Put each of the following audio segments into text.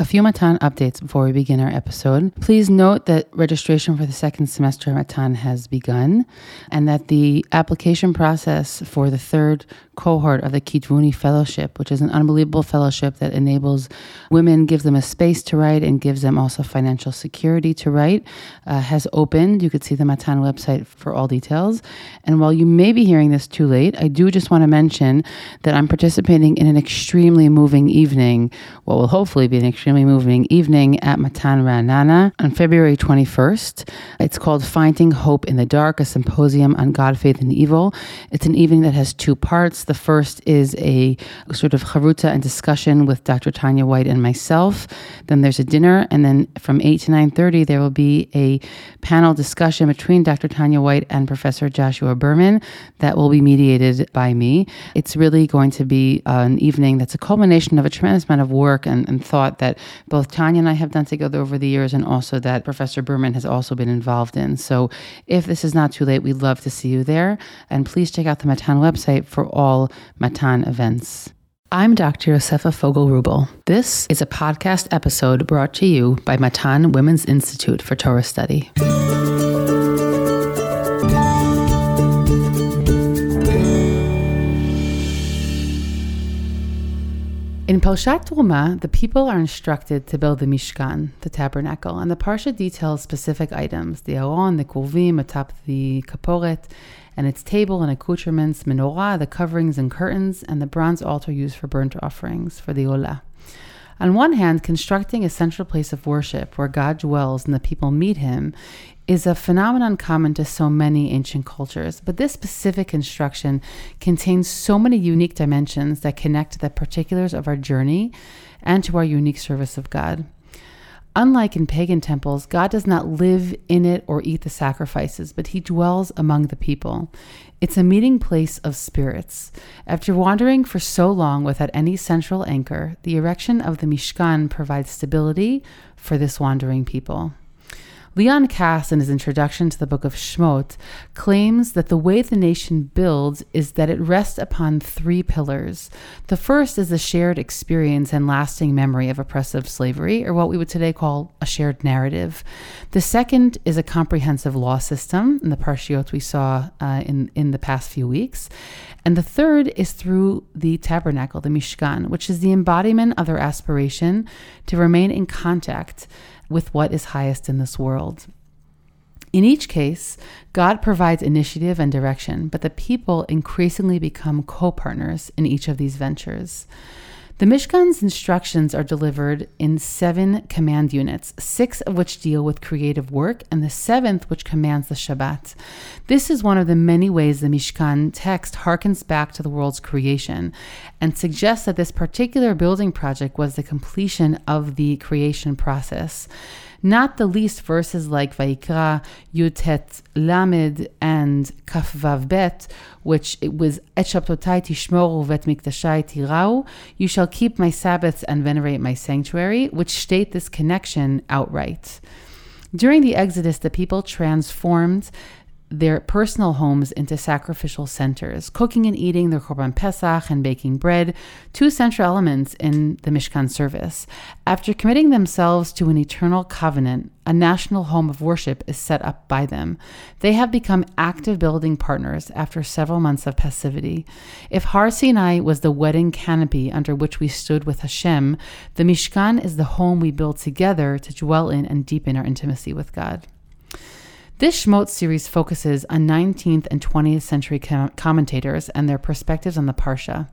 A few Matan updates before we begin our episode. Please note that registration for the second semester of Matan has begun and that the application process for the third cohort of the Kitvuni Fellowship, which is an unbelievable fellowship that enables women, gives them a space to write, and gives them also financial security to write, uh, has opened. You could see the Matan website for all details. And while you may be hearing this too late, I do just want to mention that I'm participating in an extremely moving evening, what will hopefully be an extremely moving evening at Matan Ra'anana on February 21st. It's called Finding Hope in the Dark, a symposium on God, Faith, and Evil. It's an evening that has two parts. The first is a sort of chavruta and discussion with Dr. Tanya White and myself. Then there's a dinner, and then from 8 to 9.30, there will be a panel discussion between Dr. Tanya White and Professor Joshua Berman that will be mediated by me. It's really going to be an evening that's a culmination of a tremendous amount of work and, and thought that both Tanya and I have done together over the years, and also that Professor Berman has also been involved in. So if this is not too late, we'd love to see you there. And please check out the Matan website for all Matan events. I'm Dr. Yosefa Fogel Rubel. This is a podcast episode brought to you by Matan Women's Institute for Torah Study. In Parshat Truma, the people are instructed to build the Mishkan, the tabernacle, and the Parsha details specific items the Aron, the Kuvim atop the Kaporet, and its table and accoutrements, menorah, the coverings and curtains, and the bronze altar used for burnt offerings for the Olah. On one hand, constructing a central place of worship where God dwells and the people meet him is a phenomenon common to so many ancient cultures, but this specific instruction contains so many unique dimensions that connect to the particulars of our journey and to our unique service of God. Unlike in pagan temples, God does not live in it or eat the sacrifices, but he dwells among the people. It's a meeting place of spirits. After wandering for so long without any central anchor, the erection of the Mishkan provides stability for this wandering people. Leon Kass, in his introduction to the book of Shmot, claims that the way the nation builds is that it rests upon three pillars. The first is the shared experience and lasting memory of oppressive slavery, or what we would today call a shared narrative. The second is a comprehensive law system, in the parshiot we saw uh, in, in the past few weeks. And the third is through the tabernacle, the Mishkan, which is the embodiment of their aspiration to remain in contact with what is highest in this world. In each case, God provides initiative and direction, but the people increasingly become co partners in each of these ventures. The Mishkan's instructions are delivered in seven command units, six of which deal with creative work, and the seventh which commands the Shabbat. This is one of the many ways the Mishkan text harkens back to the world's creation and suggests that this particular building project was the completion of the creation process not the least verses like Vaikra, Yutet Lamed, and Kafvav Bet, which it was Et Tishmoru Vet Miktashai Tirau, you shall keep my Sabbaths and venerate my sanctuary, which state this connection outright. During the Exodus, the people transformed their personal homes into sacrificial centers, cooking and eating their Korban Pesach and baking bread, two central elements in the Mishkan service. After committing themselves to an eternal covenant, a national home of worship is set up by them. They have become active building partners after several months of passivity. If Har Sinai was the wedding canopy under which we stood with Hashem, the Mishkan is the home we build together to dwell in and deepen our intimacy with God. This Shmot series focuses on 19th and 20th century com- commentators and their perspectives on the Parsha.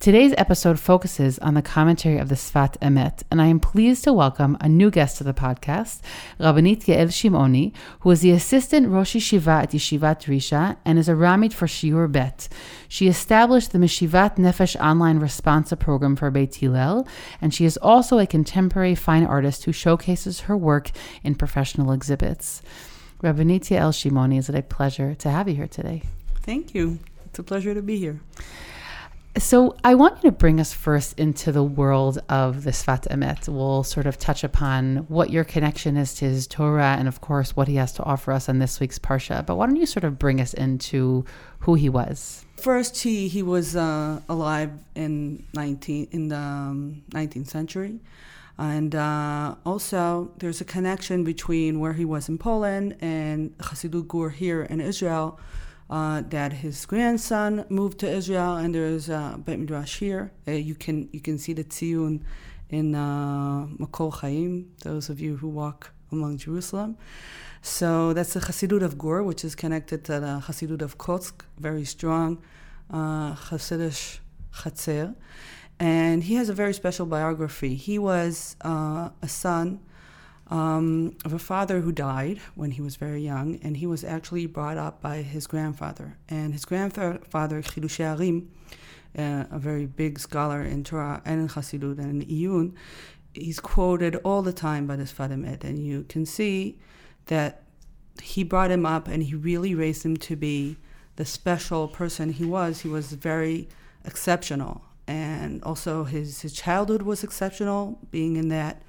Today's episode focuses on the commentary of the Sfat Emet, and I am pleased to welcome a new guest to the podcast, Rabbanit Yael Shimoni, who is the assistant Rosh Yeshiva at Yeshivat Risha and is a Ramit for Shiur Bet. She established the Meshivat Nefesh online responsa program for Beit Hillel, and she is also a contemporary fine artist who showcases her work in professional exhibits. Rabbanit Yael Shimoni, is it a pleasure to have you here today? Thank you. It's a pleasure to be here. So, I want you to bring us first into the world of the Sfat Emet. We'll sort of touch upon what your connection is to his Torah and, of course, what he has to offer us on this week's Parsha. But why don't you sort of bring us into who he was? First, he, he was uh, alive in 19, in the um, 19th century. And uh, also, there's a connection between where he was in Poland and Chassidut Gur here in Israel. Uh, that his grandson moved to Israel, and there's a Beit Midrash here. Uh, you can you can see the tziyun in uh, Makol Chaim. Those of you who walk among Jerusalem. So that's the Chassidut of Gur, which is connected to the Chassidut of Kotsk, very strong uh, Chassidish. And he has a very special biography. He was uh, a son um, of a father who died when he was very young, and he was actually brought up by his grandfather. And his grandfather, Chidushei HaRim, uh, a very big scholar in Torah and in Chassidut and in Iyun, he's quoted all the time by this Sfat Emet, and you can see that he brought him up and he really raised him to be the special person he was. He was very exceptional, and also his his childhood was exceptional, being in that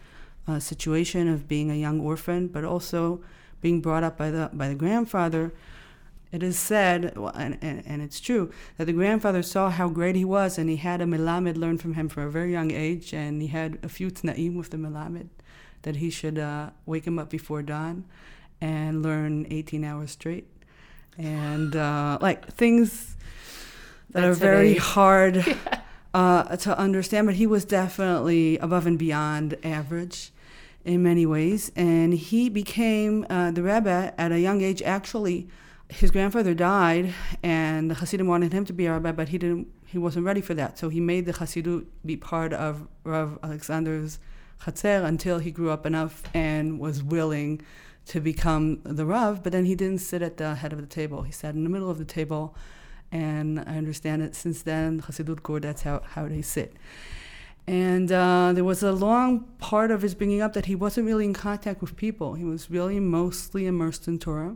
uh, situation of being a young orphan, but also being brought up by the by the grandfather. It is said, and, and, and it's true, that the grandfather saw how great he was, and he had a melamed learn from him from a very young age, and he had a few tnaim with the melamed, that he should uh, wake him up before dawn and learn 18 hours straight and uh, like things that That's are very hard yeah. Uh, to understand. But he was definitely above and beyond average in many ways, and he became uh, the rebbe at a young age. Actually, his grandfather died, and the Hasidim wanted him to be a rebbe, but he didn't. He wasn't ready for that, so he made the Hasidut be part of Rav Alexander's Chatzer until he grew up enough and was willing to become the Rav, but then he didn't sit at the head of the table. He sat in the middle of the table, and I understand that since then, Chassidut Gur, that's how, how they sit. And uh, there was a long part of his bringing up that he wasn't really in contact with people. He was really mostly immersed in Torah.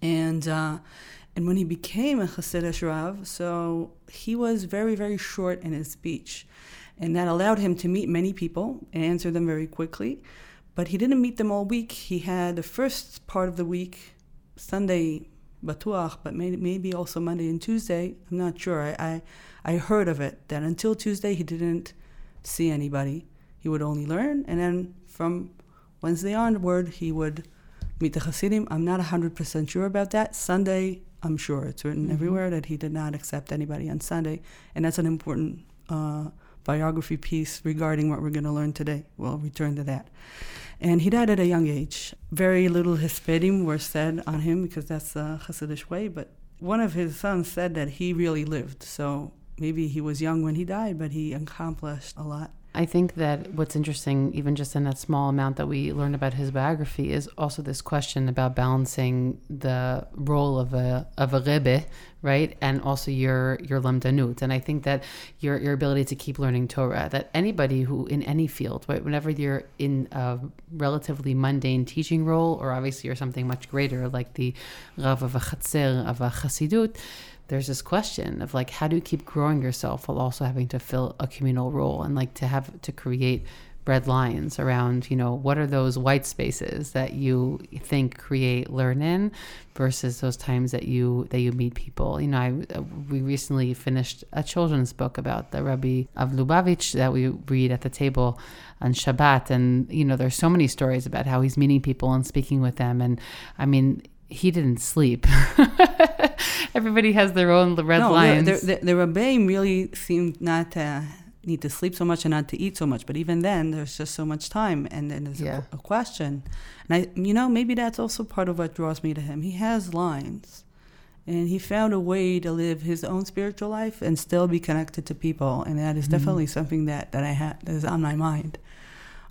And, uh, and when he became a Hasidic Rav, so he was very, very short in his speech. And that allowed him to meet many people and answer them very quickly. But he didn't meet them all week. He had the first part of the week, Sunday, Batuach, but maybe, maybe also Monday and Tuesday. I'm not sure. I, I, I heard of it that until Tuesday he didn't see anybody. He would only learn, and then from Wednesday onward he would meet the Hasidim. I'm not 100% sure about that. Sunday, I'm sure it's written mm-hmm. everywhere that he did not accept anybody on Sunday, and that's an important uh, biography piece regarding what we're going to learn today. We'll return to that. And he died at a young age. Very little Hespedim were said on him because that's the Hasidic way, but one of his sons said that he really lived. So maybe he was young when he died, but he accomplished a lot. I think that what's interesting, even just in that small amount that we learned about his biography, is also this question about balancing the role of a of a rebbe, right, and also your your lamdanut. And I think that your your ability to keep learning Torah, that anybody who in any field, right, whenever you're in a relatively mundane teaching role, or obviously you're something much greater, like the rav of a chatzer of a chassidut there's this question of like how do you keep growing yourself while also having to fill a communal role and like to have to create red lines around you know what are those white spaces that you think create learn in versus those times that you that you meet people? You know I, we recently finished a children's book about the rabbi of lubavitch that we read at the table on shabbat. And you know there's so many stories about how he's meeting people and speaking with them. And i mean he didn't sleep. Everybody has their own red no, lines. The, the, the, the really seemed not to need to sleep so much and not to eat so much. But even then, there's just so much time, and then there's yeah. a, a, question. And I, you know, maybe that's also part of what draws me to him. He has lines, and he found a way to live his own spiritual life and still be connected to people. And that is mm-hmm. definitely something that that I have that is on my mind.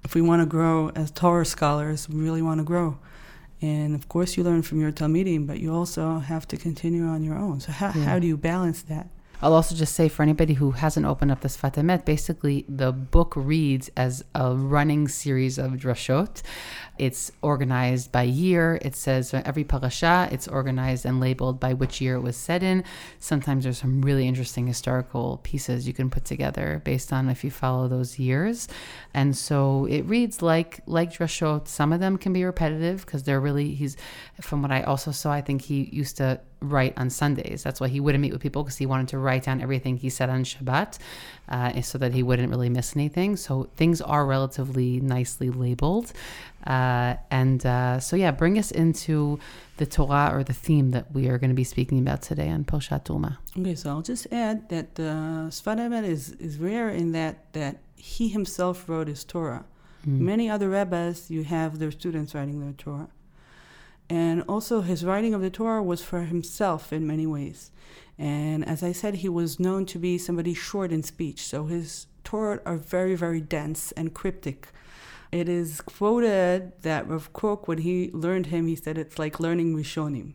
If we want to grow as Torah scholars, we really want to grow and of course, you learn from your Talmidim, but you also have to continue on your own. So, how, yeah. how do you balance that? I'll also just say for anybody who hasn't opened up this Sfat basically the book reads as a running series of drashot. It's organized by year. It says every parasha, it's organized and labeled by which year it was set in. Sometimes there's some really interesting historical pieces you can put together based on if you follow those years. And so it reads like like drashot. Some of them can be repetitive because they're really he's from what I also saw, I think he used to write on Sundays. That's why he wouldn't meet with people because he wanted to write down everything he said on Shabbat uh, so that he wouldn't really miss anything. So things are relatively nicely labeled. Uh, and uh, so, yeah, bring us into the Torah or the theme that we are going to be speaking about today on Parshat Truma. Okay, so I'll just add that uh, Sfat is, is rare in that, that he himself wrote his Torah. Mm. Many other rabbis, you have their students writing their Torah. And also, his writing of the Torah was for himself in many ways. And as I said, he was known to be somebody short in speech. So his Torah are very, very dense and cryptic. It is quoted that Rav Kook, when he learned him, he said it's like learning Rishonim.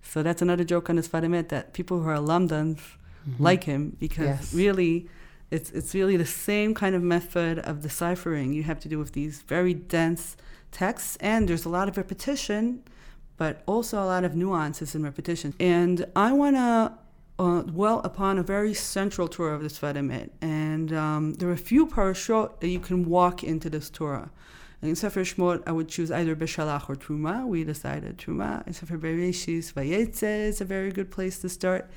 So that's another joke on his Sfat Emet that people who are lamdans mm-hmm. like him because yes. really it's it's really the same kind of method of deciphering you have to do with these very dense texts and there's a lot of repetition but also a lot of nuances and repetition. And I want to uh, dwell upon a very central Torah of this Sfat Emet. And um, there are a few parashot that you can walk into this Torah. In Sefer Shmot, I would choose either Beshalach or Truma. We decided Truma. In Sefer Bereshis, Vayetze is a very good place to start.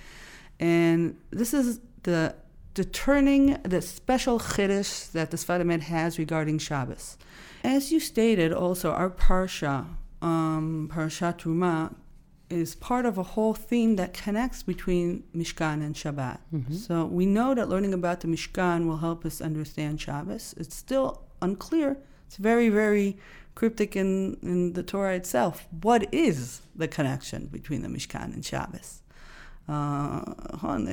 And this is the the turning, the special chiddush that the Sfat Emet has regarding Shabbos. As you stated, also our parsha um, Parashat Truma is part of a whole theme that connects between Mishkan and Shabbat. Mm-hmm. So we know that learning about the Mishkan will help us understand Shabbos. It's still unclear. It's very, very cryptic in, in the Torah itself. What is the connection between the Mishkan and Shabbos? נכון,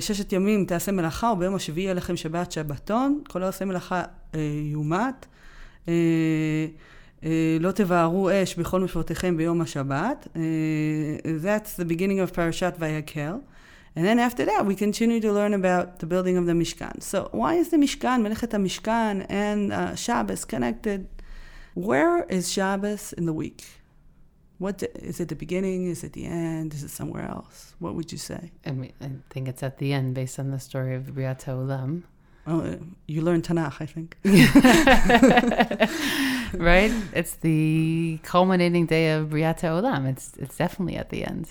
ששת ימים תעשה מלאכה וביום השביעי יהיה לכם שבת שבתון, כל העושה מלאכה יומת. לא תבערו אש בכל משפטכם ביום השבת. That's the beginning of Parashat Vayakel. And then after that, we continue to learn about the building of the Mishkan. So why is the Mishkan, Melechet Mishkan, and uh, Shabbos connected? Where is Shabbos in the week? What is it the beginning? Is it the end? Is it somewhere else? What would you say? I mean, I think it's at the end, based on the story of Briat Olam. Well, uh, you learn Tanakh, I think. right? It's the culminating day of Briat Olam. It's it's definitely at the end.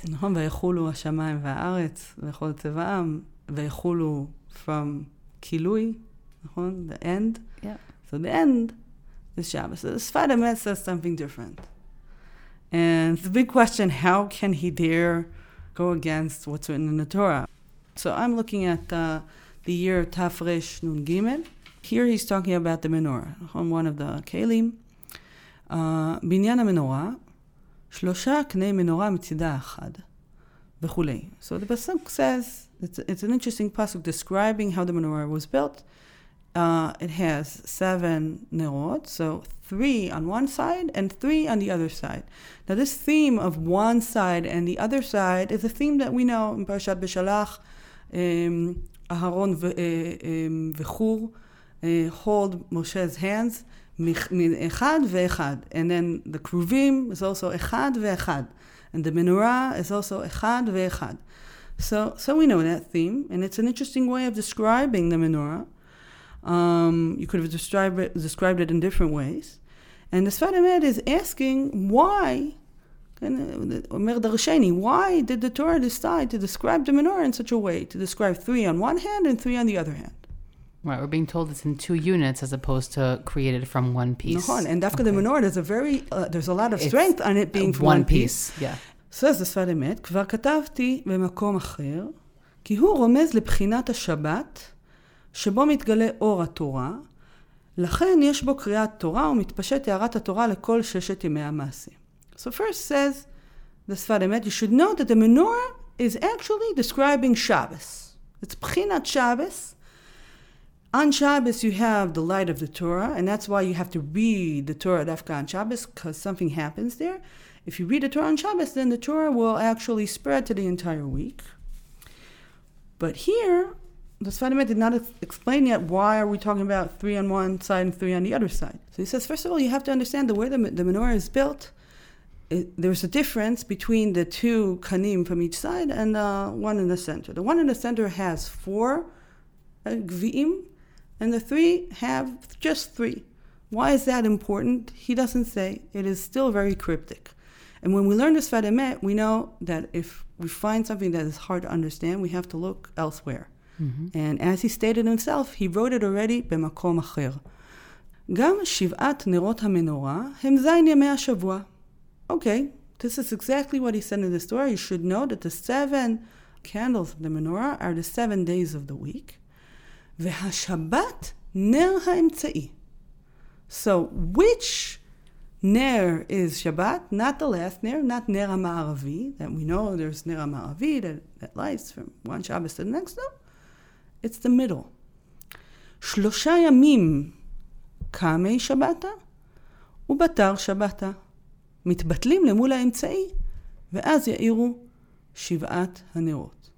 from Kilui, The end. Yeah. So the end is Shabbos. So the Sfat Emet says something different. And the big question, how can he dare go against what's written in the Torah? So I'm looking at... Uh, the year Tafresh Nun Gimel. Here he's talking about the menorah, on one of the kelim. בניין המנורה, שלושה קני מנורה מצידה האחד, וכולי. So the Pasuk says, it's, it's an interesting pasuk describing how the menorah was built. Uh, it has seven nerot, so three on one side and three on the other side. Now, this theme of one side and the other side is a theme that we know in Parashat Beshalach. Um, אהרון וחור, hold Moshe's hands, אחד ואחד. And then the כרובים is also אחד ואחד. And the menorah is also אחד ואחד. So, so we know that theme, and it's an interesting way of describing the menorah. Um, you could have described it, described it in different ways. And the Sfat Emet is asking why Omer Darsheni, why did the Torah decide to describe the menorah in such a way, to describe three on one hand and three on the other hand? Right, we're being told it's in two units as opposed to created from one piece. and after okay. the menorah, there's a very, uh, there's a lot of strength it's on it being one, one piece. piece. Yeah. Says the Sfat Emet, כבר כתבתי במקום אחר, כי הוא רומז לבחינת השבת, שבו מתגלה אור התורה, לכן יש בו קריאת תורה ומתפשט הערת התורה לכל ששת ימי המעשה. So first says the Sfat Emet, you should know that the menorah is actually describing Shabbos. It's Pchinat Shabbos. On Shabbos, you have the light of the Torah, and that's why you have to read the Torah Dafka on Shabbos, because something happens there. If you read the Torah on Shabbos, then the Torah will actually spread to the entire week. But here, the Sfat Emet did not explain yet why are we talking about three on one side and three on the other side. So he says, first of all, you have to understand the way the, the menorah is built there's a difference between the two kanim from each side and uh, one in the center. The one in the center has four uh, gvim, and the three have just three. Why is that important? He doesn't say. It is still very cryptic. And when we learn this Sfat Emet, we know that if we find something that is hard to understand, we have to look elsewhere. Mm-hmm. And as he stated himself, he wrote it already, במקום אחר. גם שבעת נרות המנורה הם זין ימי השבוע okay, this is exactly what he said in the story. You should know that the seven candles of the menorah are the seven days of the week. Vehashabat ner ha'emtzai. So which ner is Shabbat? Not the last ner, not ner ha'ma'aravi, that we know there's ner ha'ma'aravi that, that lights from one Shabbos to the next. No, it's the middle. Shlosha yamim kamei Shabbata ubatar Shabbata. מתבטלים למול האמצעי, ואז יאירו שבעת הנרות.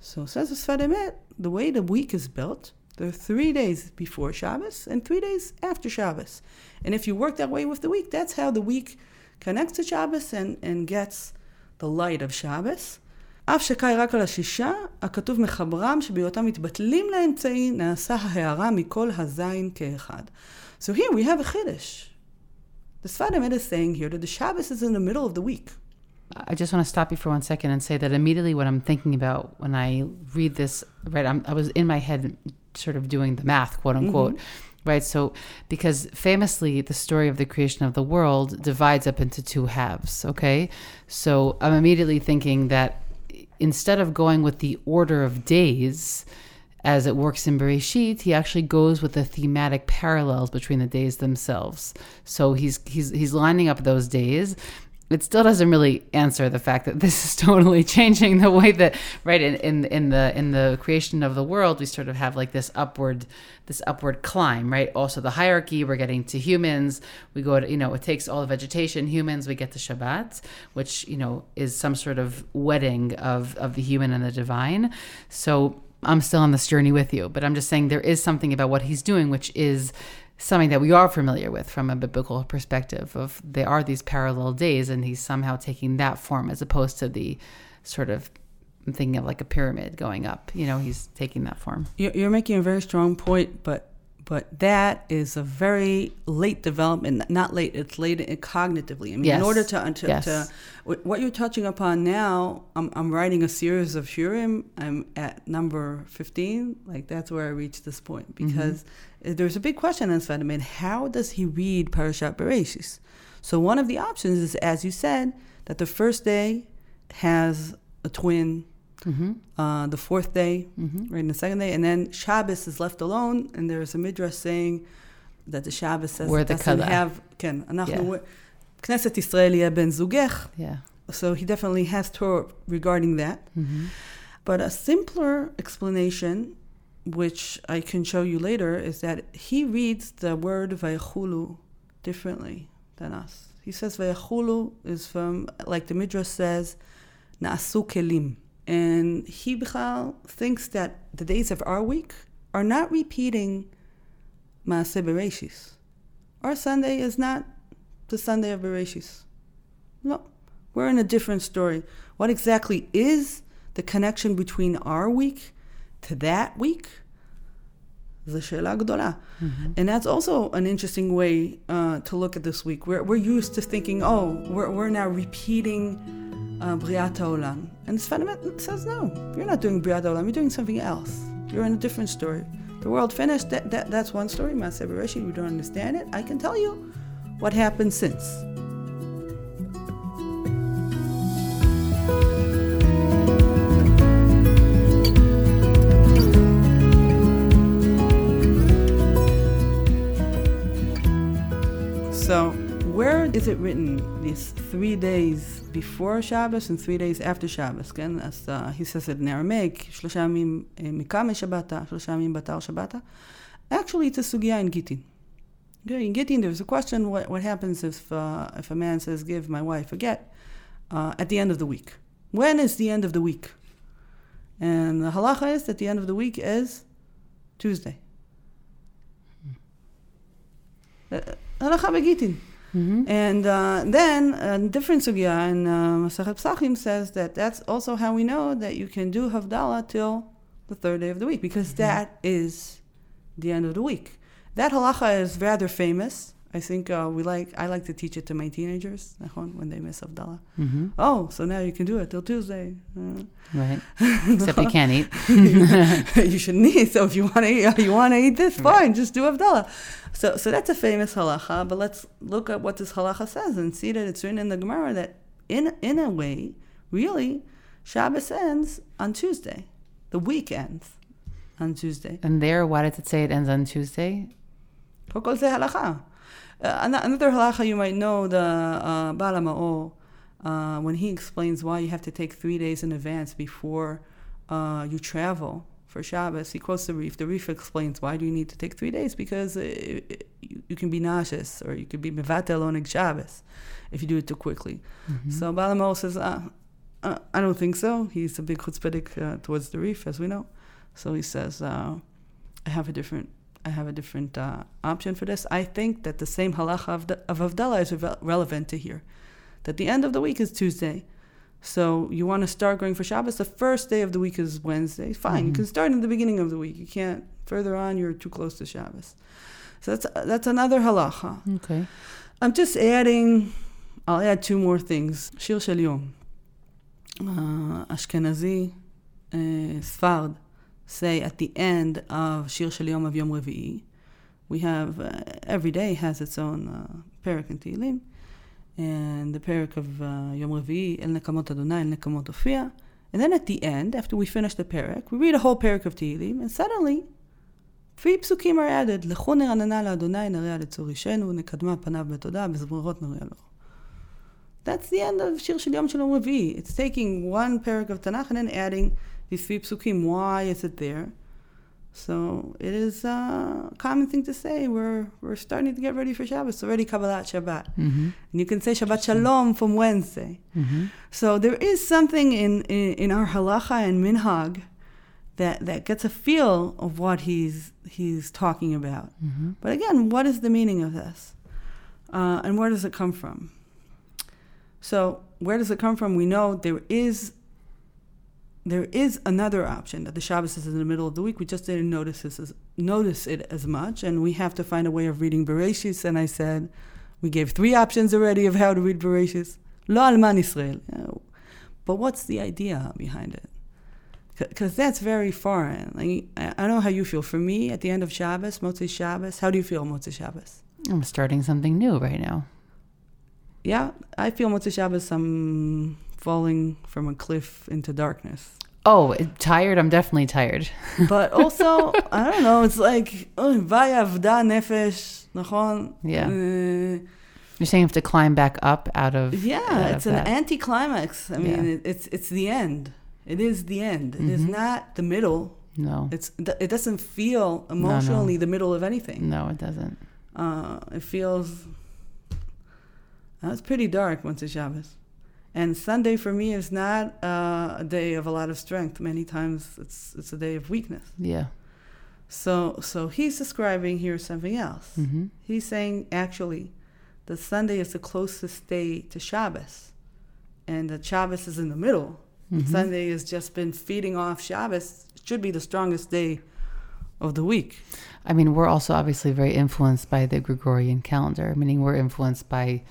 So says the Sfat Emet, the way the week is built, there are three days before Shabbos and three days after Shabbos. And if you work that way with the week, that's how the week connects to Shabbos and, and gets the light of Shabbos. אף שקאי רק על השישה, הכתוב מחברם שבהיותם מתבטלים לאמצעי, נעשה ההערה מכל הזין כאחד. So here we have a chiddush. The Sfat Emet is saying here that the Shabbos is in the middle of the week. I just want to stop you for one second and say that immediately what I'm thinking about when I read this, right, I'm, I was in my head sort of doing the math, quote unquote, mm-hmm. right? So, because famously the story of the creation of the world divides up into two halves, okay? So I'm immediately thinking that instead of going with the order of days, as it works in Bereshit, he actually goes with the thematic parallels between the days themselves. So he's he's he's lining up those days. It still doesn't really answer the fact that this is totally changing the way that right in, in in the in the creation of the world we sort of have like this upward this upward climb right also the hierarchy we're getting to humans we go to you know it takes all the vegetation humans we get to Shabbat which you know is some sort of wedding of of the human and the divine so I'm still on this journey with you, but I'm just saying there is something about what he's doing, which is something that we are familiar with from a biblical perspective of there are these parallel days and he's somehow taking that form as opposed to the sort of I'm thinking of like a pyramid going up. You know he's taking that form. You're you're making a very strong point, but but that is a very late development. Not late; it's late cognitively. I mean, in order to, to, Yes. to what you're touching upon now, I'm, I'm writing a series of shurim. I'm at number 15. Like that's where I reached this point mm-hmm. because there's a big question in Emet. How does he read Parashat Bereshis? So one of the options is, as you said, that the first day has a twin mm-hmm. Uh, the fourth day Mm-hmm. right in the second day, and then Shabbos is left alone, and there's a midrash saying that the Shabbos says We're it the doesn't kala. have כן, אנחנו Yeah. כנסת ישראל יהיה בן זוגך, yeah so he definitely has Torah regarding that. mm-hmm. But a simpler explanation, which I can show you later, is that he reads the word vayachulu differently than us. He says vayachulu is from, like the Midrash says, na'asu kelim. And he Bichal thinks that the days of our week are not repeating Maase Bereshis. Our Sunday is not the Sunday of Bereshis. No, we're in a different story. What exactly is the connection between our week to that week? The mm-hmm. And that's also an interesting way uh, to look at this week. We're, we're used to thinking, oh, we're, we're now repeating uh, Briat Olam. And Sfat Emet says, no, you're not doing Briat Olam, you're doing something else. You're in a different story. The world finished, that, that, that's one story, Maaseh we don't understand it. I can tell you what happened since. So, where is it written these three days before Shabbos and three days after Shabbos? כן? אז uh, he says it in Aramaic, שלושה ימים אה, מקמי שבתה, שלושה ימים בתר שבתה. Actually, it's a sugya in Gittin. Okay, in Gittin, there's a question, what, what happens if, uh, if a man says, give my wife a get uh, at the end of the week? When is the end of the week? And the halacha is that the end of the week is Tuesday. Uh, Halacha begitin. Mm-hmm. And uh, then a different sugya in uh, Masachet Psachim says that that's also how we know that you can do Havdalah till the third day of the week because that is the end of the week. That halacha is rather famous. I think uh, we like. I like to teach it to my teenagers when they miss Havdalah. hmm Oh, so now you can do it till Tuesday. Uh, Right. Except you can't eat. you shouldn't eat. So if you want to, eat, you want to eat this, Right. fine. Just do Havdalah. So, so that's a famous halacha. But let's look at what this halacha says and see that it's written in the Gemara that, in in a way, really, Shabbos ends on Tuesday. The week ends on Tuesday. And there, why does it say it ends on Tuesday? Kokol halacha. Uh, another halacha you might know the uh, Ba'al HaMaor, uh, when he explains why you have to take three days in advance before uh, you travel for Shabbos. He quotes the Rif. The Rif explains why do you need to take three days because uh, it, you, you can be nauseous or you could be mevatel on Shabbos if you do it too quickly. Mhm. So Ba'al HaMaor says, uh, uh, I don't think so. He's a big chutzpahdik uh, towards the Rif, as we know. So he says, uh, I have a different I have a different uh, option for this. I think that the same halacha of, the, of Havdalah is reve- relevant to here. That the end of the week is Tuesday. So you want to start going for Shabbos. The first day of the week is Wednesday. Fine, you Mhm. can start in the beginning of the week. You can't further on. You're too close to Shabbos. So that's that's another halacha. Okay. I'm just adding. I'll add two more things. Shir Shel Yom. Uh, Ashkenazi, uh, Sfard say at the end of Shir Shel Yom of Yom Revi'i, we have uh, every day has its own uh, parak in Tehillim, and the parak of uh, Yom Revi'i El Nekamot Adonai El Nekamot Ofia, and then at the end, after we finish the parak, we read a whole parak of Tehillim, and suddenly three psukim are added. לכו נרננה לאדוני נראה לצור אישנו, נקדמה פניו בתודה, בזמורות נראה לו. That's the end of Shir Shel Yom Shalom Revi. It's taking one parak of Tanakh and then adding these three psukim. Why is it there? So it is a common thing to say. We're we're starting to get ready for Shabbos. Already Kabbalat Shabbat, hmm and you can say Shabbat Shalom from Wednesday. hmm So there is something in, in, in our halacha and minhag that, that gets a feel of what he's he's talking about. hmm But again, what is the meaning of this? Uh, and where does it come from? So where does it come from? We know there is there is another option that the Shabbos is in the middle of the week. We just didn't notice this as, notice it as much, and we have to find a way of reading Bereshis. And I said we gave three options already of how to read Bereshis. Lo alman Israel. But what's the idea behind it? Because that's very foreign. Like, I I don't know how you feel. For me, at the end of Shabbos, Motzei Shabbos, how do you feel Motzei Shabbos? I'm starting something new right now. Yeah, I feel Motzei Shabbos, I'm falling from a cliff into darkness. Oh, tired? I'm definitely tired. But also, I don't know, it's like, oh, vayavda nefesh, nachon? Yeah. Uh, You're saying you have to climb back up out of yeah, out it's of an that. anticlimax. I mean, Yeah. it, it's it's the end. It is the end. It is Mhm. not the middle. no, It's it doesn't feel emotionally the middle of anything. no, it doesn't. Uh, it feels. That's pretty dark once it's Shabbos, and Sunday for me is not uh, a day of a lot of strength. Many times it's it's a day of weakness. Yeah. So so he's describing here something else. hmm He's saying actually, that Sunday is the closest day to Shabbos, and that Shabbos is in the middle. Mhm. Sunday has just been feeding off Shabbos. It should be the strongest day of the week. I mean, we're also obviously very influenced by the Gregorian calendar, meaning we're influenced by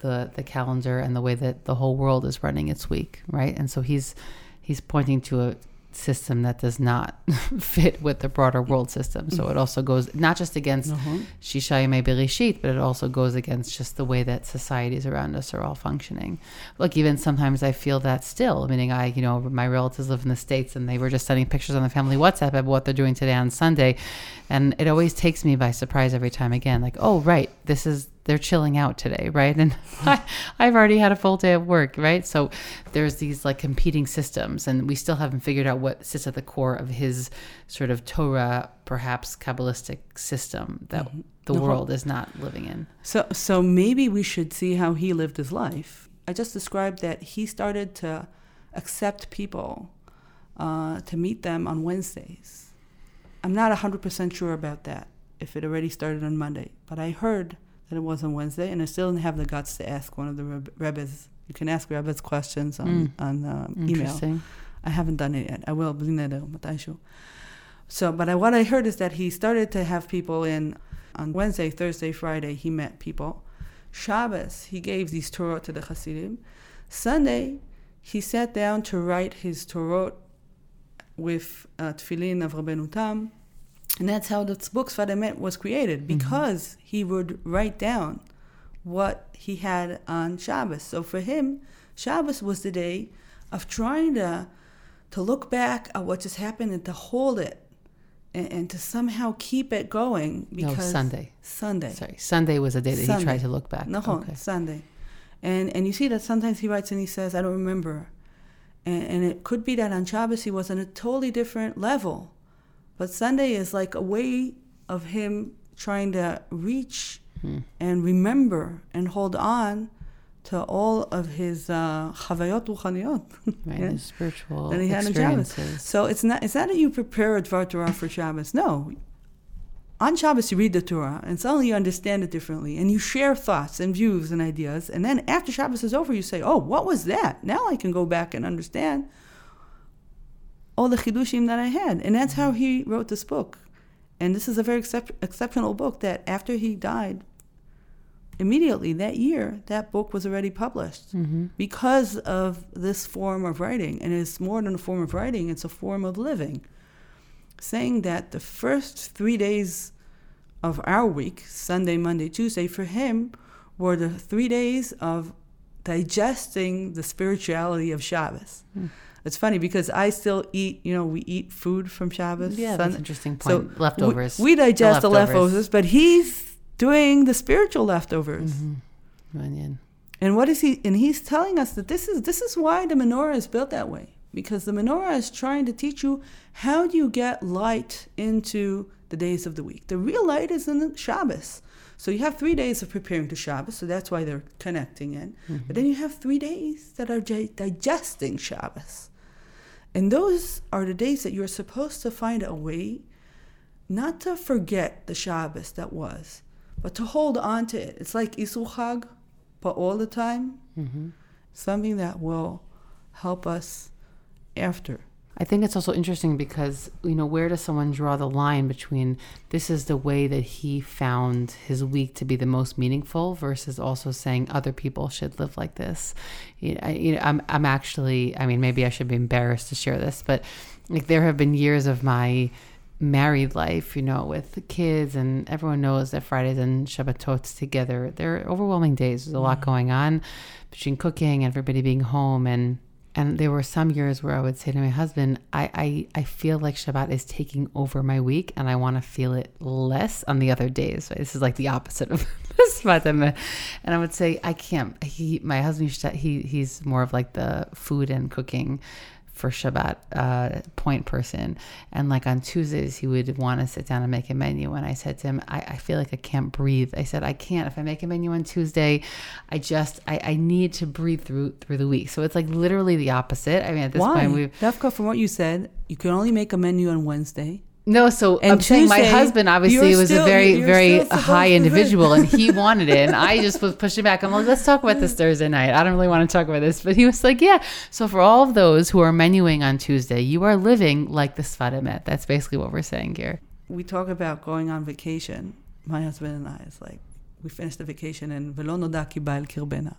the the calendar and the way that the whole world is running its week, right? And so he's he's pointing to a system that does not fit with the broader world system. So it also goes not just against uh-huh. Shisha Yemei Bereshit, but it also goes against just the way that societies around us are all functioning. Like even sometimes I feel that still, meaning I, you know, my relatives live in the States and they were just sending pictures on the family WhatsApp of what they're doing today on Sunday. And it always takes me by surprise every time again, like, oh, right, this is, they're chilling out today, right? And I, I've already had a full day of work, right? So there's these like competing systems, and we still haven't figured out what sits at the core of his sort of Torah, perhaps Kabbalistic system that Mhm. the The whole- world is not living in. So, so maybe we should see how he lived his life. I just described that he started to accept people, uh, to meet them on Wednesdays. I'm not 100% sure about that, if it already started on Monday, but I heard that it was on Wednesday, and I still didn't have the guts to ask one of the reb- rebbes. You can ask rebbes questions on, Mm. on um, email. I haven't done it yet. I will. So, but I, what I heard is that he started to have people in On Wednesday, Thursday, Friday, he met people. Shabbos, he gave these Torah to the Hasidim. Sunday, he sat down to write his Torah with uh, Tefillin of Rabbeinu Tam. And that's how this book Sfat Emet was created, because mm-hmm. he would write down what he had on Shabbos. So for him, Shabbos was the day of trying to to look back at what just happened and to hold it and, and to somehow keep it going because no, Sunday. Sunday. Sorry, Sunday was the day that Sunday. he tried to look back. No, okay. Sunday. And and you see that sometimes he writes and he says, I don't remember. And, and it could be that on Shabbos he was on a totally different level. But Sunday is like a way of him trying to reach hmm. and remember and hold on to all of his uh, chavayot ruchaniyot, right, yeah? his spiritual that he had on Shabbos. So it's not it's not that you prepare a Dvar Torah for Shabbos. No, on Shabbos you read the Torah, and suddenly you understand it differently, and you share thoughts and views and ideas, and then after Shabbos is over, you say, "Oh, what was that? Now I can go back and understand all the chidushim that I had," and that's how he wrote this book. And this is a very excep- exceptional book that after he died, immediately that year, that book was already published mm-hmm. because of this form of writing. And it's more than a form of writing, it's a form of living. Saying that the first three days of our week, Sunday, Monday, Tuesday, for him were the three days of digesting the spirituality of Shabbos. Mm. It's funny because I still eat, you know, we eat food from Shabbos. Yeah, that's interesting point. So leftovers. We, we digest the leftovers. the leftovers, but he's doing the spiritual leftovers. Mm-hmm. And what is he? And he's telling us that this is this is why the menorah is built that way because the menorah is trying to teach you how do you get light into the days of the week. The real light is in the Shabbos. So you have three days of preparing to Shabbos, so that's why they're connecting in. Mm-hmm. But then you have three days that are digesting Shabbos. And those are the days that you're supposed to find a way not to forget the Shabbos that was, but to hold on to it. It's like Isru Chag, but all the time. Mm-hmm. Something that will help us after. I think it's also interesting because, you know, where does someone draw the line between this is the way that he found his week to be the most meaningful versus also saying other people should live like this? You know, I, you know I'm, I'm actually, I mean, maybe I should be embarrassed to share this, but like there have been years of my married life, you know, with kids, and everyone knows that Fridays and Shabbatot together, they're overwhelming days. There's a lot mm-hmm. going on between cooking, and everybody being home, and and there were some years where I would say to my husband, I, I, I feel like Shabbat is taking over my week and I want to feel it less on the other days. This is like the opposite of Shabbat. And I would say, I can't. He, my husband, he, he's more of like the food and cooking for Shabbat uh, point person. And like on Tuesdays, he would want to sit down and make a menu. And I said to him, I, I, feel like I can't breathe. I said, I can't. If I make a menu on Tuesday, I just, I, I need to breathe through through the week. So it's like literally the opposite. I mean, at this Why? point, we've. Defka, from what you said, you can only make a menu on Wednesday. No, so and I'm saying my husband obviously was still, a very, very high individual and he wanted it. And I just was pushing back. I'm like, let's talk about this Thursday night. I don't really want to talk about this. But he was like, yeah. So for all of those who are menuing on Tuesday, you are living like the Sfat That's basically what we're saying here. We talk about going on vacation. My husband and I, it's like, we finished the vacation and Velo noda ki kirbena.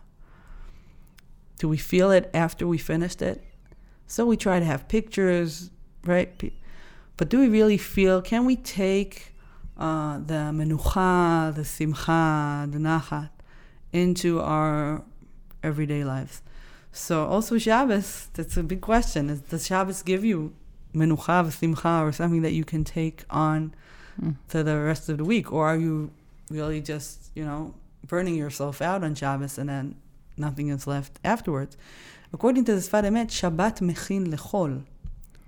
Do we feel it after we finished it? So we try to have pictures, right? But do we really feel, can we take uh, the menucha, the simcha, the nachat into our everyday lives? So also Shabbos, that's a big question. Is, does Shabbos give you menucha, simcha, or something that you can take on mm. to the rest of the week? Or are you really just, you know, burning yourself out on Shabbos and then nothing is left afterwards? According to the Sfat Emet, Shabbat mechin lechol.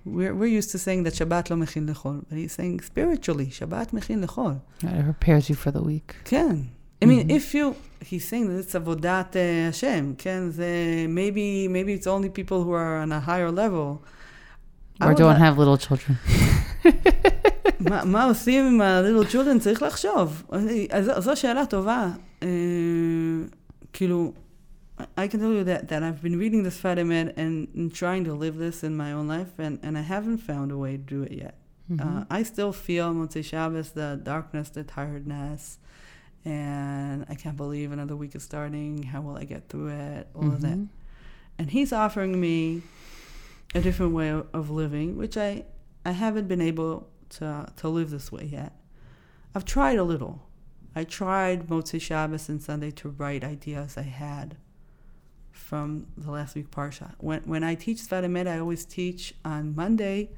We're, we're used to saying that Shabbat lo mechin lechol, but he's saying spiritually, Shabbat mechin lechol. It prepares you for the week. Ken. I mean, mm-hmm. if you, he's saying that it's avodat uh, Hashem, Ken, the, maybe, maybe it's only people who are on a higher level. Or don't have little children. מה עושים עם ה-little children? צריך לחשוב. זו שאלה טובה. כאילו, I can tell you that, that I've been reading this Sfat Emet and, and trying to live this in my own life, and, and I haven't found a way to do it yet. Mm-hmm. Uh, I still feel Motzei Shabbos, the darkness, the tiredness, and I can't believe another week is starting. How will I get through it? All of that. Mhm. And he's offering me a different way of, of living, which I, I haven't been able to, to live this way yet. I've tried a little. I tried Motzei Shabbos and Sunday to write ideas I had from the last week Parsha. When, when I teach Sfat Emet, I always teach on Monday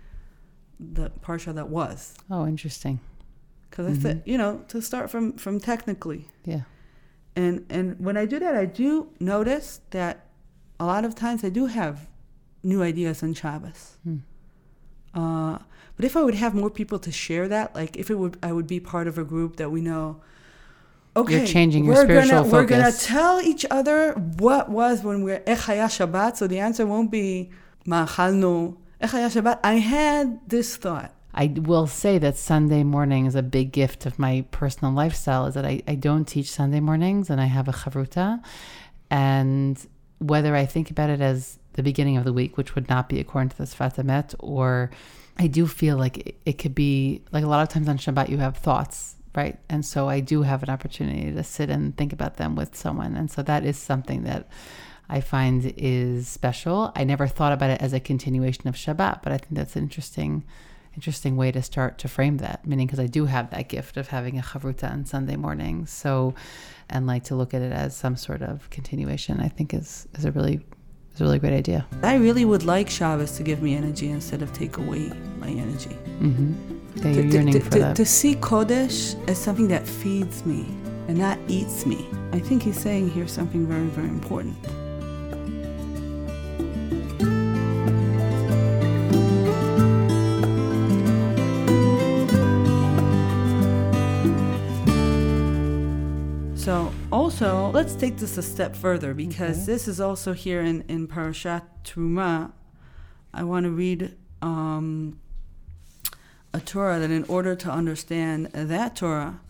the Parsha that was. Oh, interesting. Because I said, you know, to start from, from technically. Yeah. And and when I do that, I do notice that a lot of times I do have new ideas on Shabbos. Hmm. Uh, but if I would have more people to share that, like if it would, I would be part of a group that we know. Okay, you're changing your we're spiritual gonna, We're gonna tell each other what was when we're Echaya Shabbat. So the answer won't be Ma'achalnu Echaya Shabbat. I had this thought. I will say that Sunday morning is a big gift of my personal lifestyle. Is that I, I don't teach Sunday mornings and I have a chavruta, and whether I think about it as the beginning of the week, which would not be according to the Sfat Emet, or I do feel like it, it could be like a lot of times on Shabbat you have thoughts, right? And so I do have an opportunity to sit and think about them with someone, and so that is something that I find is special. I never thought about it as a continuation of Shabbat, but I think that's an interesting interesting way to start to frame that meaning because i do have that gift of having a chavruta on sunday mornings so and like to look at it as some sort of continuation i think is is a really is a really great idea I really would like Shabbos to give me energy instead of take away my energy. mm-hmm. yeah, you're to- yearning to- for to- that to see Kodesh as something that feeds me and not eats me. I think he's saying here something very, very important. Let's take this a step further because Okay. this is also here in, in Parashat Truma. I want to read um, a Torah that in order to understand that Torah,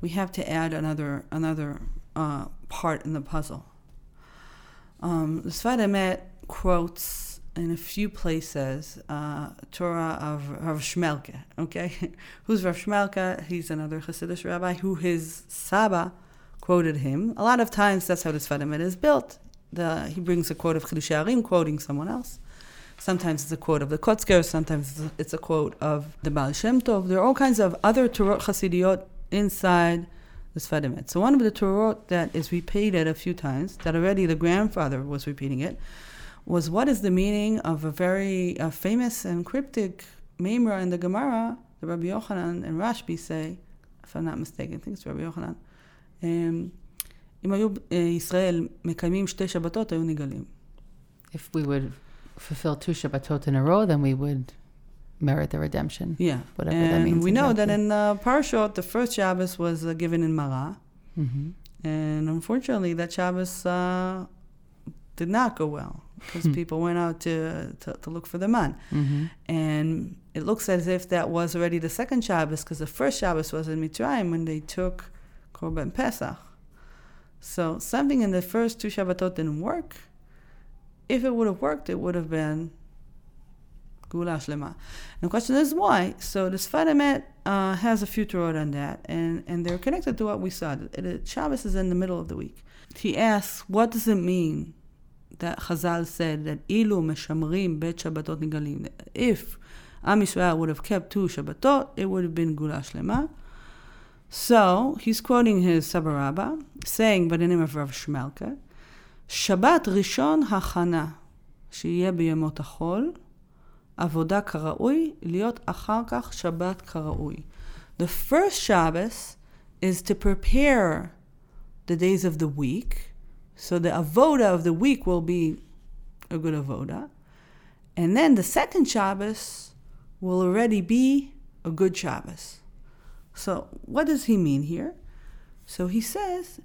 we have to add another another uh, part in the puzzle. Um, the Emet quotes in a few places uh, Torah of Rav Shmelke. Okay, who's Rav Shmelke? He's another Hasidic rabbi who his Saba quoted him. A lot of times that's how the Sfat is built. The, he brings a quote of Chidushei HaRim quoting someone else. Sometimes it's a quote of the Kotzker, sometimes it's a, quote of the Baal Shem Tov. There are all kinds of other Torah Hasidiyot inside the Sfat So one of the Torah that is repeated a few times, that already the grandfather was repeating it, was what is the meaning of a very famous and cryptic Memra in the Gemara, the Rabbi Yochanan and Rashbi say, if I'm not mistaken, I think it's Rabbi Yochanan, אם היו אה, ישראל מקיימים שתי שבתות, היו נגאלים. if we would fulfill two shabbatot in a row then we would merit the redemption Yeah. Whatever that and means we know that exactly. in uh, Parashot, the first Shabbos was uh, given in Mara. mm-hmm. And unfortunately, that Shabbos uh, did not go well because Hmm. people went out to, to, to look for the man. Mm-hmm. And it looks as if that was already the second Shabbos because the first Shabbos was in Mitzrayim when they took Korban Pesach. So something in the first two Shabbatot didn't work. If it would have worked, it would have been Geula Shlema. And the question is why? So the Sfat uh, has a few Torah on that, and, and they're connected to what we saw. The Shabbos is in the middle of the week. He asks, what does it mean that Chazal said that Ilu Meshamrim Bet Shabbatot Nigalim? If Am Yisrael would have kept two Shabbatot, it would have been Geula Shlema. So he's quoting his Sabarabba, saying by the name of Rav Shmelke, Shabbat Rishon Hachana, שיהיה בימות החול, עבודה כראוי, להיות אחר כך שבת כראוי. The first Shabbos is to prepare the days of the week, so the avoda of the week will be a good avoda, and then the second Shabbos will already be a good Shabbos. So, what does he mean here? So, he says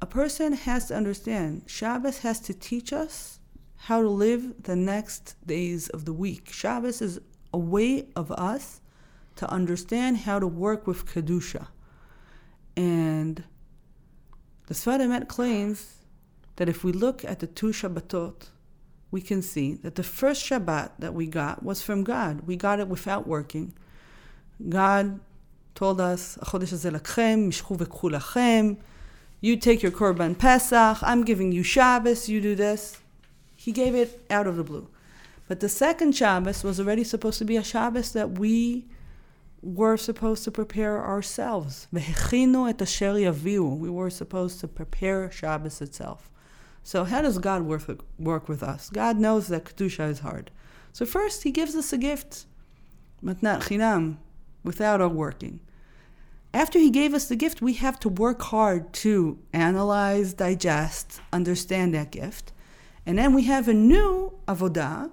a person has to understand Shabbos has to teach us how to live the next days of the week. Shabbos is a way of us to understand how to work with Kedusha. And the Sfat Emet claims that if we look at the two Shabbatot, we can see that the first Shabbat that we got was from God. We got it without working. God told us, "החודש הזה לכם, משכו וקחו לכם." You take your korban pesach. I'm giving you Shabbos. You do this. He gave it out of the blue. But the second Shabbos was already supposed to be a Shabbos that we were supposed to prepare ourselves. והכינו את אשר יביאו. We were supposed to prepare Shabbos itself. So how does God work, work with us? God knows that Kedusha is hard. So first, He gives us a gift, matnat chinam, without our working. After He gave us the gift, we have to work hard to analyze, digest, understand that gift. And then we have a new avodah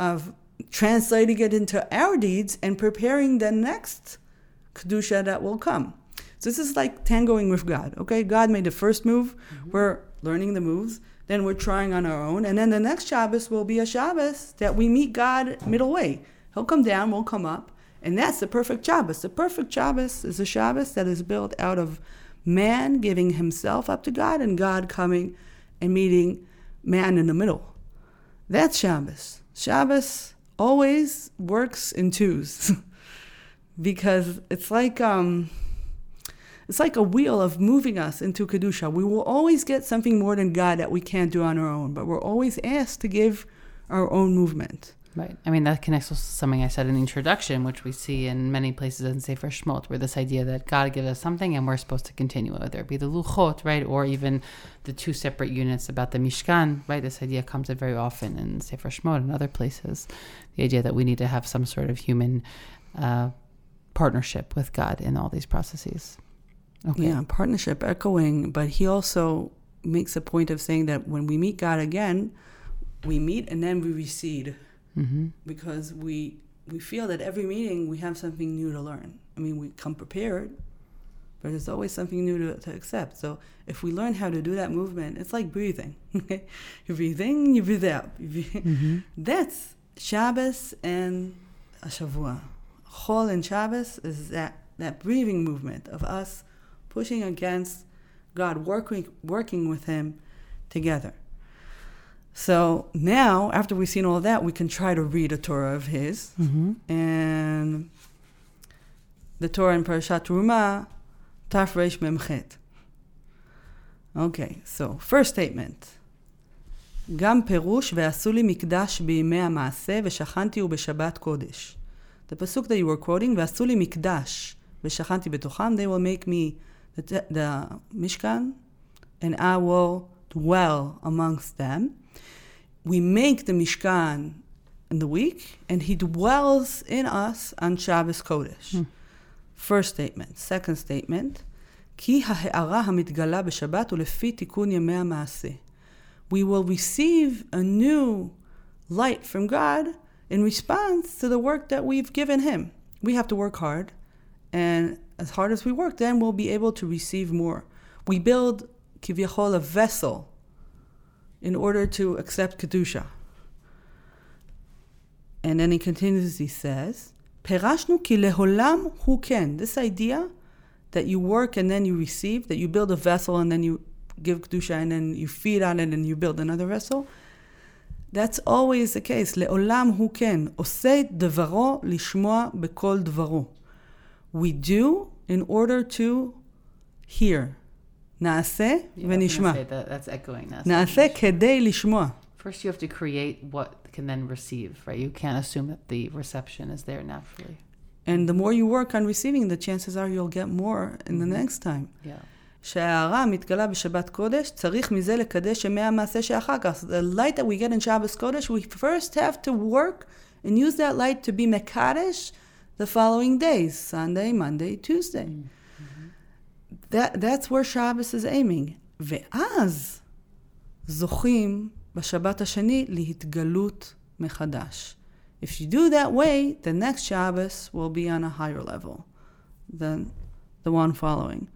of translating it into our deeds and preparing the next kedusha that will come. So this is like tangoing with God. Okay, God made the first move. Mm-hmm. We're learning the moves. Then we're trying on our own, and then the next Shabbos will be a Shabbos that we meet God middle way. He'll come down, we'll come up, and that's the perfect Shabbos. The perfect Shabbos is a Shabbos that is built out of man giving himself up to God and God coming and meeting man in the middle. That's Shabbos. Shabbos always works in twos because it's like um, it's like a wheel of moving us into kedusha. We will always get something more than God that we can't do on our own, but we're always asked to give our own movement. Right. I mean, that connects with something I said in the introduction, which we see in many places in Sefer Shemot, where this idea that God gives us something and we're supposed to continue it, whether it be the Luchot, right, or even the two separate units about the Mishkan, right? This idea comes up very often in Sefer Shemot and other places. The idea that we need to have some sort of human uh, partnership with God in all these processes. Okay. Yeah, partnership, echoing, but he also makes a point of saying that when we meet God again, we meet and then we recede mm-hmm. because we we feel that every meeting we have something new to learn. I mean, we come prepared, but there's always something new to, to accept. So if we learn how to do that movement, it's like breathing. Okay, you breathe in, you breathe out. mm-hmm. That's Shabbos and a Shavua. Chol and Shabbos is that that breathing movement of us pushing against God, working working with Him together. So now, after we've seen all of that, we can try to read a Torah of his. Mm-hmm. And the Torah in Parashat Teruma, Taf Reish Memchet. Okay, so first statement. גם פירוש ועשו לי מקדש בימי המעשה ושכנתי ובשבת קודש. The pasuk that you were quoting, ועשו לי מקדש ושכנתי בתוכם, they will make me the, the Mishkan and I will dwell amongst them we make the Mishkan in the week, and He dwells in us on Shabbos Kodesh. Hmm. First statement. Second statement, כי ההארה המתגלה בשבת הוא לפי תיקון ימי המעשה. We will receive a new light from God in response to the work that we've given Him. We have to work hard, and as hard as we work, then we'll be able to receive more. We build, כביכול, a vessel in order to accept Kedusha. And then he continues, he says, Perashnu ki leholam hu ken. This idea that you work and then you receive, that you build a vessel and then you give Kedusha and then you feed on it and you build another vessel, that's always the case. Leolam hu ken. Osei devaro lishmoa bekol dvaro. We do in order to hear. נעשה ונשמע. That's echoing. נעשה כדי לשמוע. First you have to create what can then receive, right? You can't assume that the reception is there naturally. And the more you work on receiving, the chances are you'll get more in the mm-hmm. next time. Yeah. שההערה מתגלה בשבת קודש, צריך מזה לקדש ימי המעשה שאחר כך. The light that we get in Shabbos Kodesh, we first have to work and use that light to be mekadesh the following days, Sunday, Monday, Tuesday. Mm. That, that's where Shabbos is aiming. ואז זוכים בשבת השני להתגלות מחדש. If you do that way, the next Shabbos will be on a higher level than the one following.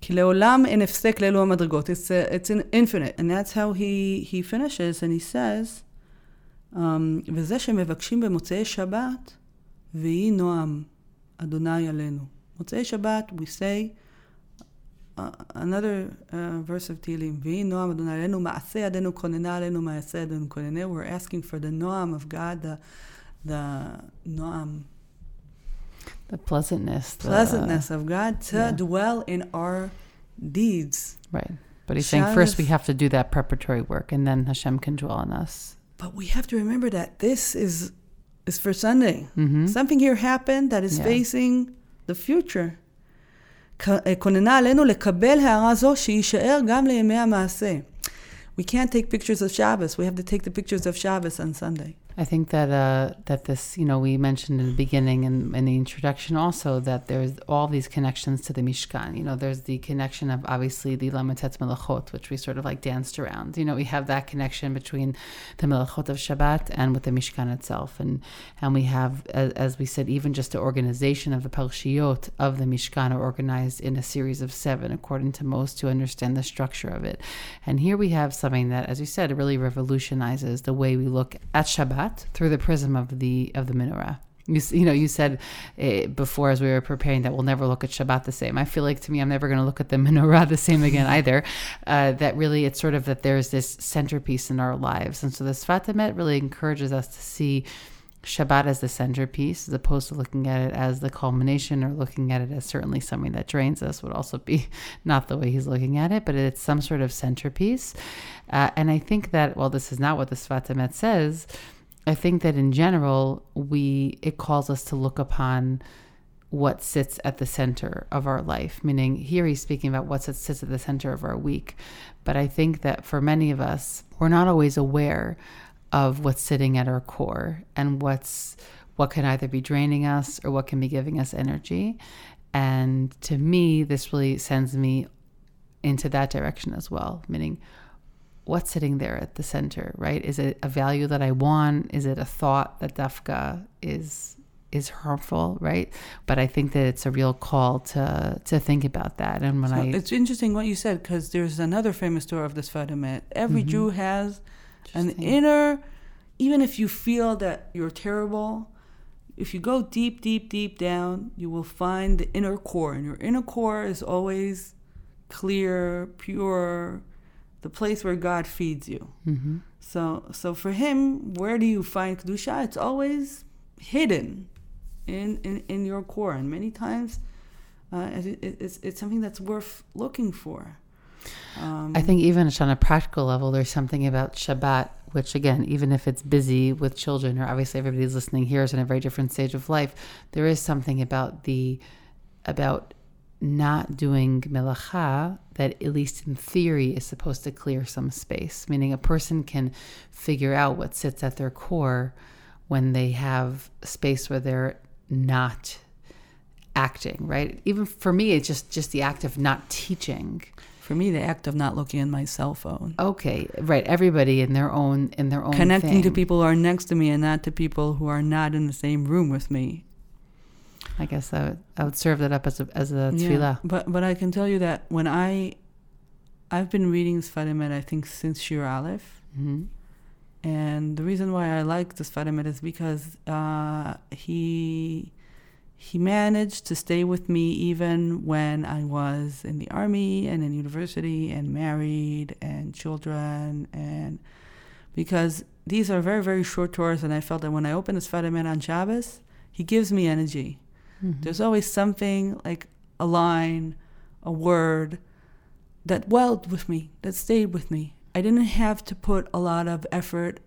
כי לעולם אין הפסק לאלו המדרגות. It's, a, it's an infinite. And that's how he, he finishes, and he says, um, וזה שמבקשים במוצאי שבת, ויהי נועם, אדוני עלינו. Motzei Shabbat, we say uh, another uh, verse of Tehillim. We're asking for the Noam of God, the, the Noam, the pleasantness, the, pleasantness of God to yeah. dwell in our deeds. Right. But he's saying first we have to do that preparatory work, and then Hashem can dwell in us. But we have to remember that this is is for Sunday. hmm Something here happened that is Yeah. facing the future. כ- אה, כוננה עלינו לקבל הערה זו שיישאר גם לימי המעשה. We can't take pictures of Shabbos. We have to take the pictures of Shabbos on Sunday. I think that uh, that this, you know, we mentioned in the beginning and in the introduction also that there's all these connections to the Mishkan. You know, there's the connection of obviously the Lamed Tet Melachot, which we sort of like danced around. You know, we have that connection between the Melachot of Shabbat and with the Mishkan itself, and and we have, as, as we said, even just the organization of the Parshiot of the Mishkan are organized in a series of seven, according to most who understand the structure of it. And here we have something that, as you said, really revolutionizes the way we look at Shabbat through the prism of the of the menorah. You, you know, you said uh, before as we were preparing that we'll never look at Shabbat the same. I feel like to me, I'm never going to look at the menorah the same again either. Uh, that really, it's sort of that there's this centerpiece in our lives, and so the Sfat Emet really encourages us to see Shabbat as the centerpiece, as opposed to looking at it as the culmination or looking at it as certainly something that drains us, would also be not the way he's looking at it, but it's some sort of centerpiece. Uh, and I think that, while this is not what the Sfat Emet says, I think that in general, we it calls us to look upon what sits at the center of our life. Meaning, here he's speaking about what sits at the center of our week. But I think that for many of us, we're not always aware of what's sitting at our core and what's what can either be draining us or what can be giving us energy. And to me, this really sends me into that direction as well. Meaning, what's sitting there at the center, right? Is it a value that I want? Is it a thought that dafka is is harmful, right? But I think that it's a real call to to think about that. And when So I it's interesting what you said because there's another famous story of the Sfat Every Mhm. Jew has an inner, even if you feel that you're terrible, if you go deep, deep, deep down, you will find the inner core. And your inner core is always clear, pure, the place where God feeds you. Mhm. So, so for him, where do you find kedusha? It's always hidden in, in, in your core, and many times, uh, it- it's it's something that's worth looking for. Um, I think even on a practical level, there's something about Shabbat, which again, even if it's busy with children, or obviously everybody's listening here is in a very different stage of life, there is something about the about not doing melacha that at least in theory is supposed to clear some space. Meaning a person can figure out what sits at their core when they have space where they're not acting, right? Even for me, it's just just the act of not teaching. for me, the act of not looking at my cell phone, Okay, right. Everybody in their own in their own connecting to people who are next to me, and not to people who are not in the same room with me. I guess I would, I would serve that up as a as a Yeah. But but I can tell you that when I, I've been reading Sfat Emet, I think since Shiur Aleph. hmm And the reason why I like this Sfat Emet is because uh, he he managed to stay with me even when I was in the army and in university and married and children and because these are very very short tours and I felt that when I open this Sfat Emet on Shabbos, he gives me energy. Mm-hmm. There's always something like a line, a word that welled with me, that stayed with me. I didn't have to put a lot of effort.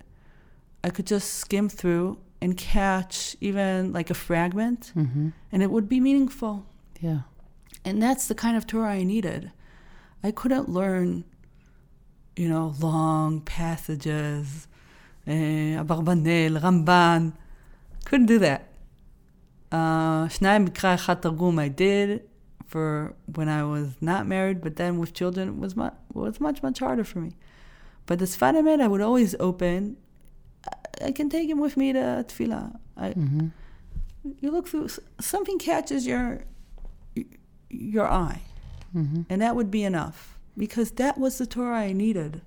I could just skim through and catch even like a fragment, hmm and it would be meaningful. Yeah. And that's the kind of Torah I needed. I couldn't learn, you know, long passages, eh, Abarbanel, Ramban. Couldn't do that. Uh, Echad Targum I did for when I was not married, but then with children was much, was much, much harder for me. But the Sfat Emet I would always open. I- I can take him with me to Tefillah. I, hmm you look through, something catches your your eye, hmm and that would be enough because that was the Torah I needed.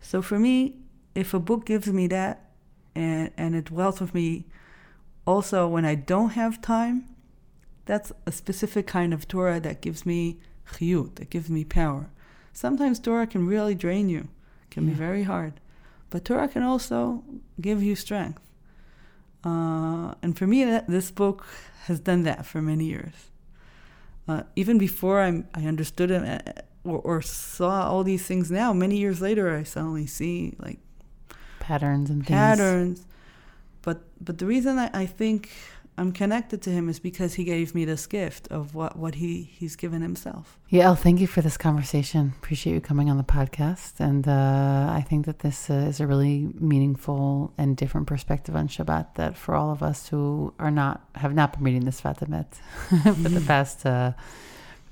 So for me, if a book gives me that, and and it dwells with me, also when I don't have time, that's a specific kind of Torah that gives me chiyut, that gives me power. Sometimes Torah can really drain you, can be very hard, but Torah can also give you strength. Uh, and for me, that, this book has done that for many years. Uh, even before I, I understood it uh, or, or saw all these things now, many years later, I suddenly see like patterns and things. But but the reason I, I think I'm connected to him is because he gave me this gift of what, what he, he's given himself. Yeah, thank you for this conversation. Appreciate you coming on the podcast. And uh, I think that this uh, is a really meaningful and different perspective on Shabbat that for all of us who are not, have not been reading this Sfat Emet for the past, uh,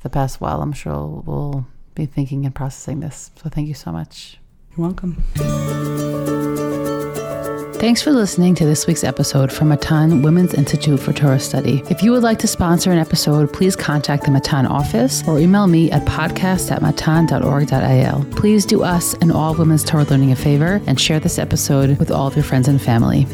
the past while, I'm sure we'll, we'll be thinking and processing this. So thank you so much. You're welcome. Thanks for listening to this week's episode from Matan Women's Institute for Torah Study. If you would like to sponsor an episode, please contact the Matan office or email me at podcast at matan.org.il. Please do us and all women's Torah learning a favor and share this episode with all of your friends and family.